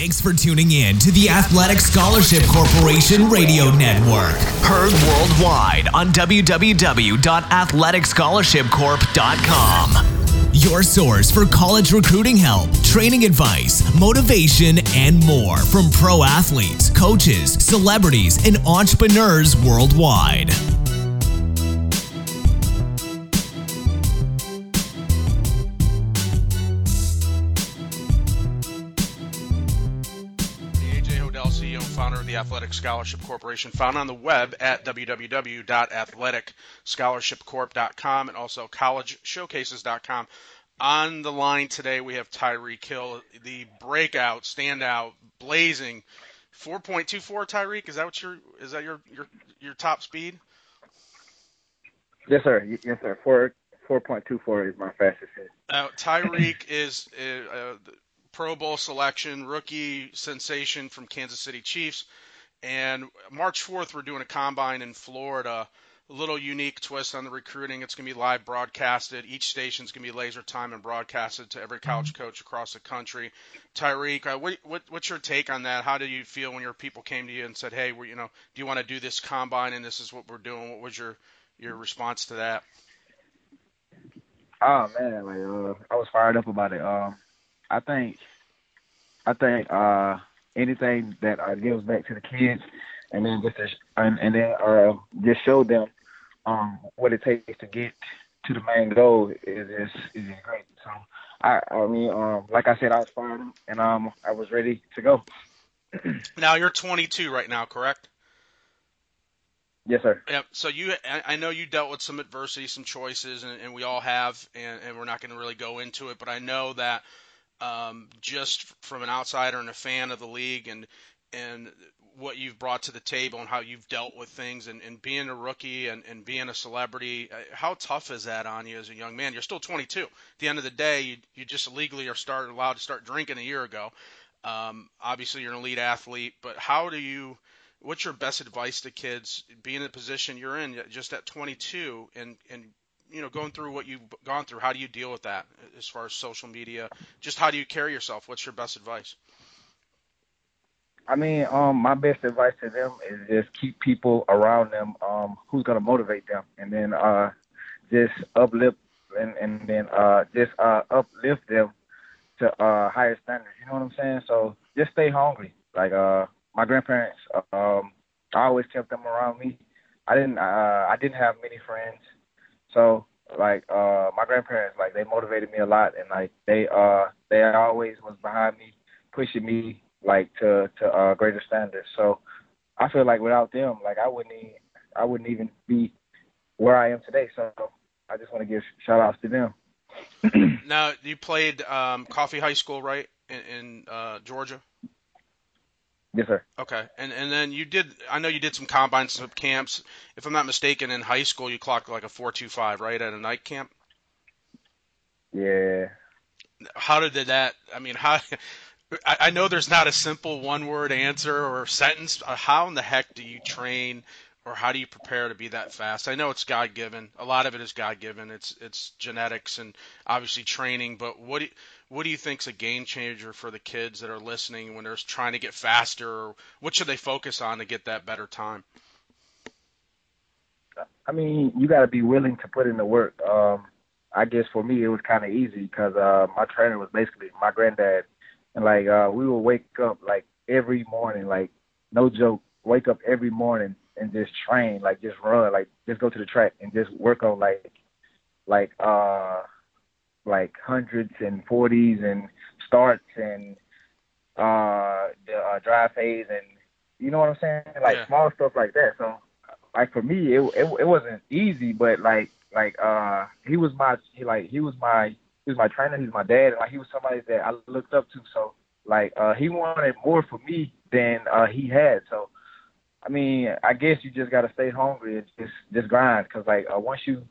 Thanks for tuning in to the Athletic Scholarship Corporation Radio Network. Heard worldwide on www.athleticscholarshipcorp.com. Your source for college recruiting help, training advice, motivation, and more from pro athletes, coaches, celebrities, and entrepreneurs worldwide. Athletic Scholarship Corporation, found on the web at www.athleticscholarshipcorp.com and also collegeshowcases.com. On the line today, we have Tyreek Hill, the breakout, standout, blazing 4.24. Tyreek, is that what your is that your your your top speed? Yes, sir. Yes, sir. Four 4.24 is my fastest hit. Uh, Tyreek is uh, uh, Pro Bowl selection, rookie sensation from Kansas City Chiefs. And March 4th, we're doing a combine in Florida. A little unique twist on the recruiting. It's going to be live broadcasted. Each station's going to be laser time and broadcasted to every college mm-hmm. coach across the country. Tyreek, uh, what, what, what's your take on that? How did you feel when your people came to you and said, "Hey, we you know, do you want to do this combine and this is what we're doing?" What was your your response to that? Oh man, like uh, I was fired up about it. Um, I think, I think uh, anything that uh, gives back to the kids, and then just and, and then uh, just show them um, what it takes to get to the main goal is is, is great. So I I mean um, like I said I was fired and um I was ready to go. now you're 22 right now, correct? Yes, sir. Yep. So you, I know you dealt with some adversity, some choices, and, and we all have, and, and we're not going to really go into it. But I know that um, just from an outsider and a fan of the league and and what you've brought to the table and how you've dealt with things and, and being a rookie and, and being a celebrity. Uh, how tough is that on you as a young man? You're still 22. At the end of the day, you, you just legally are start, allowed to start drinking a year ago. Um, obviously, you're an elite athlete, but how do you? What's your best advice to kids being in the position you're in just at 22 and and you know, going through what you've gone through, how do you deal with that as far as social media? Just how do you carry yourself? What's your best advice? I mean, um, my best advice to them is just keep people around them um, who's gonna motivate them, and then uh, just uplift and and then uh, just uh, uplift them to uh, higher standards. You know what I'm saying? So just stay hungry. Like uh, my grandparents, um, I always kept them around me. I didn't uh, I didn't have many friends. So like uh my grandparents like they motivated me a lot and like they uh they always was behind me pushing me like to to uh greater standards. So i feel like without them like i wouldn't even i wouldn't even be where i am today. So i just want to give shout outs to them. Now you played um coffee high school right? In, in uh georgia Yes, sir. Okay, and and then you did. I know you did some combines, some camps. If I'm not mistaken, in high school you clocked like a four two five, right, at a night camp. Yeah. How did that? I mean, how? I, I know there's not a simple one word answer or sentence. Uh, how in the heck do you train, or how do you prepare to be that fast? I know it's God given. A lot of it is God given. It's it's genetics and obviously training. But what do what do you think's a game changer for the kids that are listening when they're trying to get faster? Or what should they focus on to get that better time? I mean, you got to be willing to put in the work. Um, I guess for me, it was kind of easy because uh, my trainer was basically my granddad, and like uh, we would wake up like every morning, like no joke, wake up every morning and just train, like just run, like just go to the track and just work on like like uh like hundreds and forties and starts and uh the uh, drive phase and you know what I'm saying? Like yeah. small stuff like that. So like for me it, it it wasn't easy but like like uh he was my he like he was my he was my trainer, he was my dad and like he was somebody that I looked up to so like uh he wanted more for me than uh he had so I mean, I guess you just gotta stay hungry and just just grind, cause like uh, once you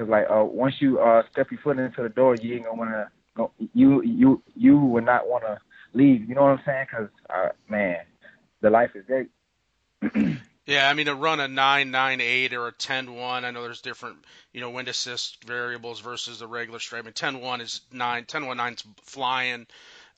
Cause like uh, once you uh, step your foot into the door, you ain't gonna wanna go. You you you would not wanna leave. You know what I'm saying? Cause uh, man, the life is great. yeah, I mean to run a nine nine eight or a ten one. I know there's different you know wind assist variables versus the regular straight. I mean ten one is nine. Ten one nine's flying.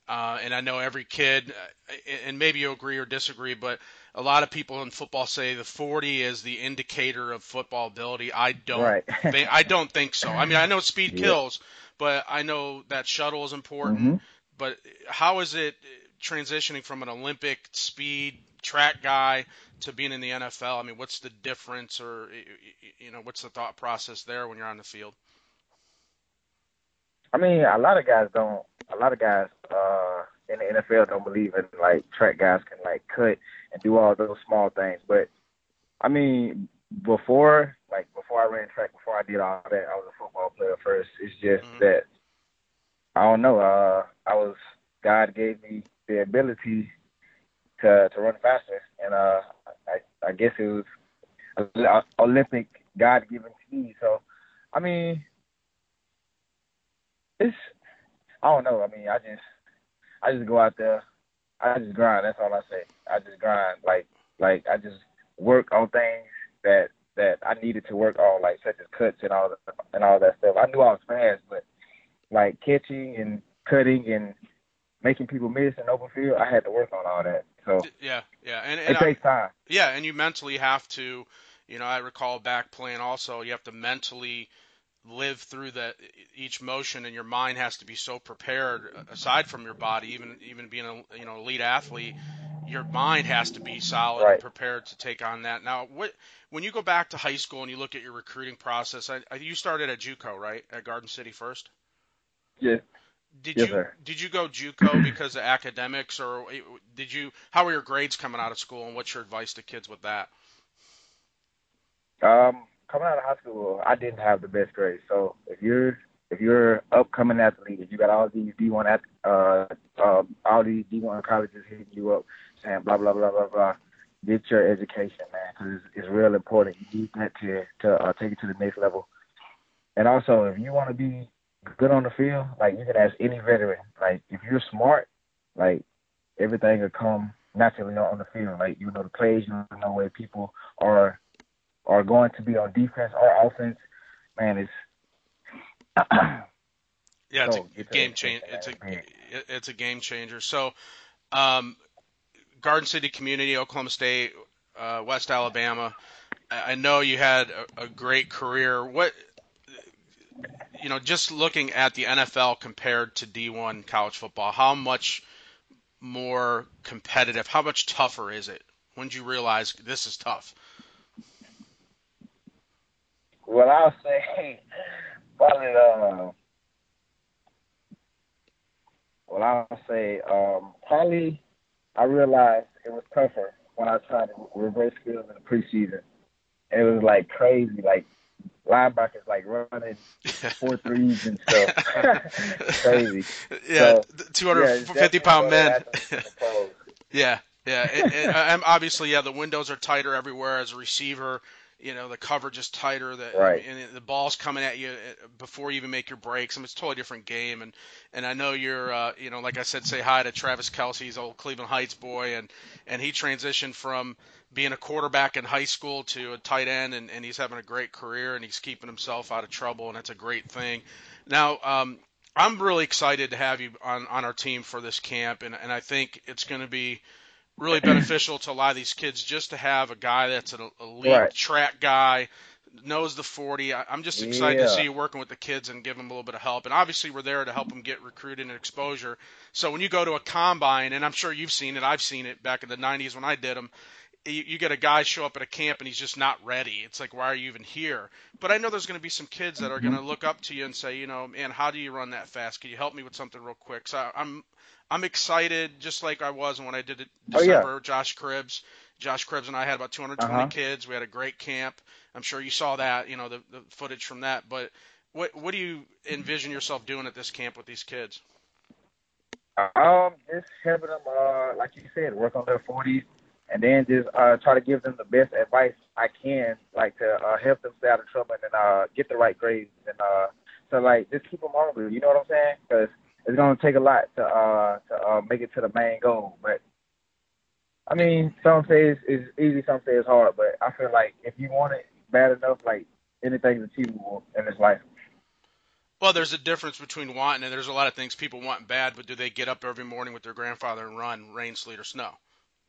Uh, and I know every kid, uh, and maybe you agree or disagree, but a lot of people in football say the 40 is the indicator of football ability. I don't Right. think I don't think so. I mean, I know speed Yeah. kills, but I know that shuttle is important. Mhm. But how is it transitioning from an Olympic speed track guy to being in the NFL? I mean, what's the difference, or you know, what's the thought process there when you're on the field? I mean, a lot of guys don't. A lot of guys uh, in the NFL don't believe in like track guys can like cut and do all those small things. But I mean, before like before I ran track, before I did all that, I was a football player first. It's just Mhm. that I don't know. Uh, I was God gave me the ability to to run faster, and uh, I I guess it was Olympic God given to me. So, I mean, it's I don't know. I mean, I just I just go out there, I just grind. That's all I say. I just grind. Like like I just work on things that that I needed to work on, like such as cuts and all that and all that stuff. I knew I was fast, but like catching and cutting and making people miss in open field, I had to work on all that. So Yeah, yeah, and, and it I- takes time. Yeah, and you mentally have to, you know, I recall back playing also, you have to mentally live through that each motion and your mind has to be so prepared aside from your body even even being a you know elite athlete your mind has to be solid Right. and prepared to take on that now what when you go back to high school and you look at your recruiting process I, I, you started at JUCO right at Garden City first Yeah. did Yes, you sir. did you go JUCO because of academics or did you how were your grades coming out of school and what's your advice to kids with that Um, coming out of high school, I didn't have the best grades. So if you're if you're upcoming athlete, if you got all these D1 ath- uh, uh, all these D1 colleges hitting you up saying blah blah blah blah blah, get your education, man, because it's, it's real important. You need that to to uh, take it to the next level. And also, if you want to be good on the field, like you can ask any veteran. Like if you're smart, like everything will come naturally on the field. Like you know the plays, you know where people are are going to be on defense or offense, man, it's Yeah, it's So, a game change. it's a man. it's a game changer. So, um, Garden City Community, Oklahoma State, uh, West Alabama. I I know you had a, a great career. What you know, just looking at the NFL compared to D1 college football, how much more competitive? How much tougher is it? When did you realize this is tough? Well, I'll say probably uh, well, I'll say um, probably I realized it was tougher when I tried to reverse field in the preseason. And it was like crazy, like linebackers like running four threes and stuff. crazy. yeah, So, th- 250 pound men. Yeah, yeah. It, it, I'm obviously, yeah. The windows are tighter everywhere as a receiver. You know, the coverage is tighter. The, Right. And the ball's coming at you uh, before you even make your breaks. I mean, it's a totally different game. And and I know you're, uh, you know, like I said, say hi to Travis Kelce's old Cleveland Heights boy, and and he transitioned from being a quarterback in high school to a tight end, and, and he's having a great career, and he's keeping himself out of trouble, and that's a great thing. Now, um, I'm really excited to have you on, on our team for this camp, and, and I think it's going to be really beneficial to a lot of these kids just to have a guy that's an elite Right. track guy, knows the 40. I, I'm just excited to see you working with the kids and give them a little bit of help. And obviously, we're there to help them get recruited and exposure. So when you go to a combine, and I'm sure you've seen it, I've seen it back in the 90s when I did them. You, you get a guy show up at a camp and he's just not ready. It's like, why are you even here? But I know there's going to be some kids that are going to look up to you and say, you know, man, how do you run that fast? Can you help me with something real quick? So I'm I'm excited, just like I was when I did it Oh, yeah. Josh Cribbs, Josh Cribbs and I had about 220 Uh-huh. kids. We had a great camp. I'm sure you saw that, you know, the, the footage from that. But what what do you envision yourself doing at this camp with these kids? Um, just helping them, uh, like you said, work on their forties, and then just uh, try to give them the best advice I can, like to uh, help them stay out of trouble and uh, get the right grades, and uh, so like just keep them hungry. You know what I'm saying? Because it's gonna take a lot to uh to uh, make it to the main goal. But I mean, some say it's, it's easy, some say it's hard. But I feel like if you want it bad enough, like anything's achievable in this life. Well, there's a difference between wanting and there's a lot of things people want bad, but do they get up every morning with their grandfather and run, rain, sleet, or snow?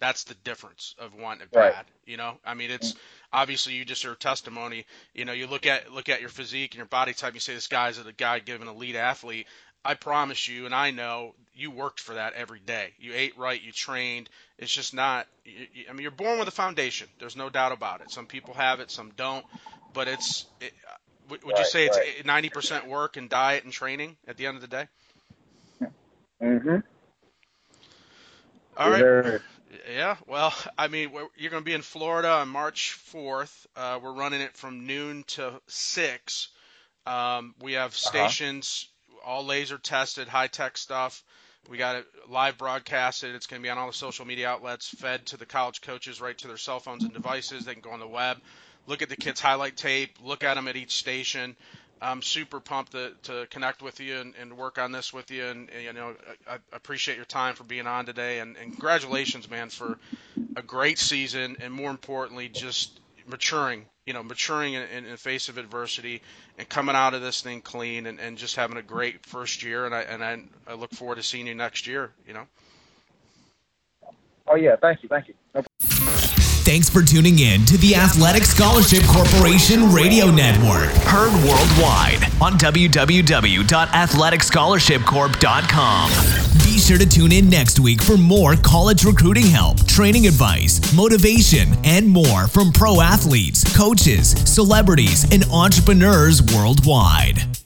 That's the difference of wanting it Right. bad. You know, I mean, it's obviously you just testimony. You know, you look at look at your physique and your body type. You say this guy's a guy given elite athlete. I promise you, and I know you worked for that every day. You ate right, you trained. It's just not. I mean, you're born with a foundation. There's no doubt about it. Some people have it, some don't. But it's. It, would would you say it's right. ninety percent work and diet and training at the end of the day? Mm-hmm. All right. Yeah, well, I mean, you're going to be in Florida on March 4th. Uh, we're running it from noon to 6. Um, we have stations, all laser tested, high tech stuff. We got it live broadcasted. It's going to be on all the social media outlets, fed to the college coaches right to their cell phones and devices. They can go on the web, look at the kids' highlight tape, look at them at each station. I'm super pumped to, to connect with you and, and work on this with you. And, and, you know, I, I appreciate your time for being on today. And, and congratulations, man, for a great season. And more importantly, just maturing, you know, maturing in, in, in the face of adversity and coming out of this thing clean and, just having a great first year. And I, and I, I look forward to seeing you next year, you know. Oh yeah, thank you, thank you. Thanks for tuning in to the Athletic Scholarship Corporation Radio Network. Heard worldwide on www.athleticscholarshipcorp.com. Be sure to tune in next week for more college recruiting help, training advice, motivation, and more from pro athletes, coaches, celebrities, and entrepreneurs worldwide.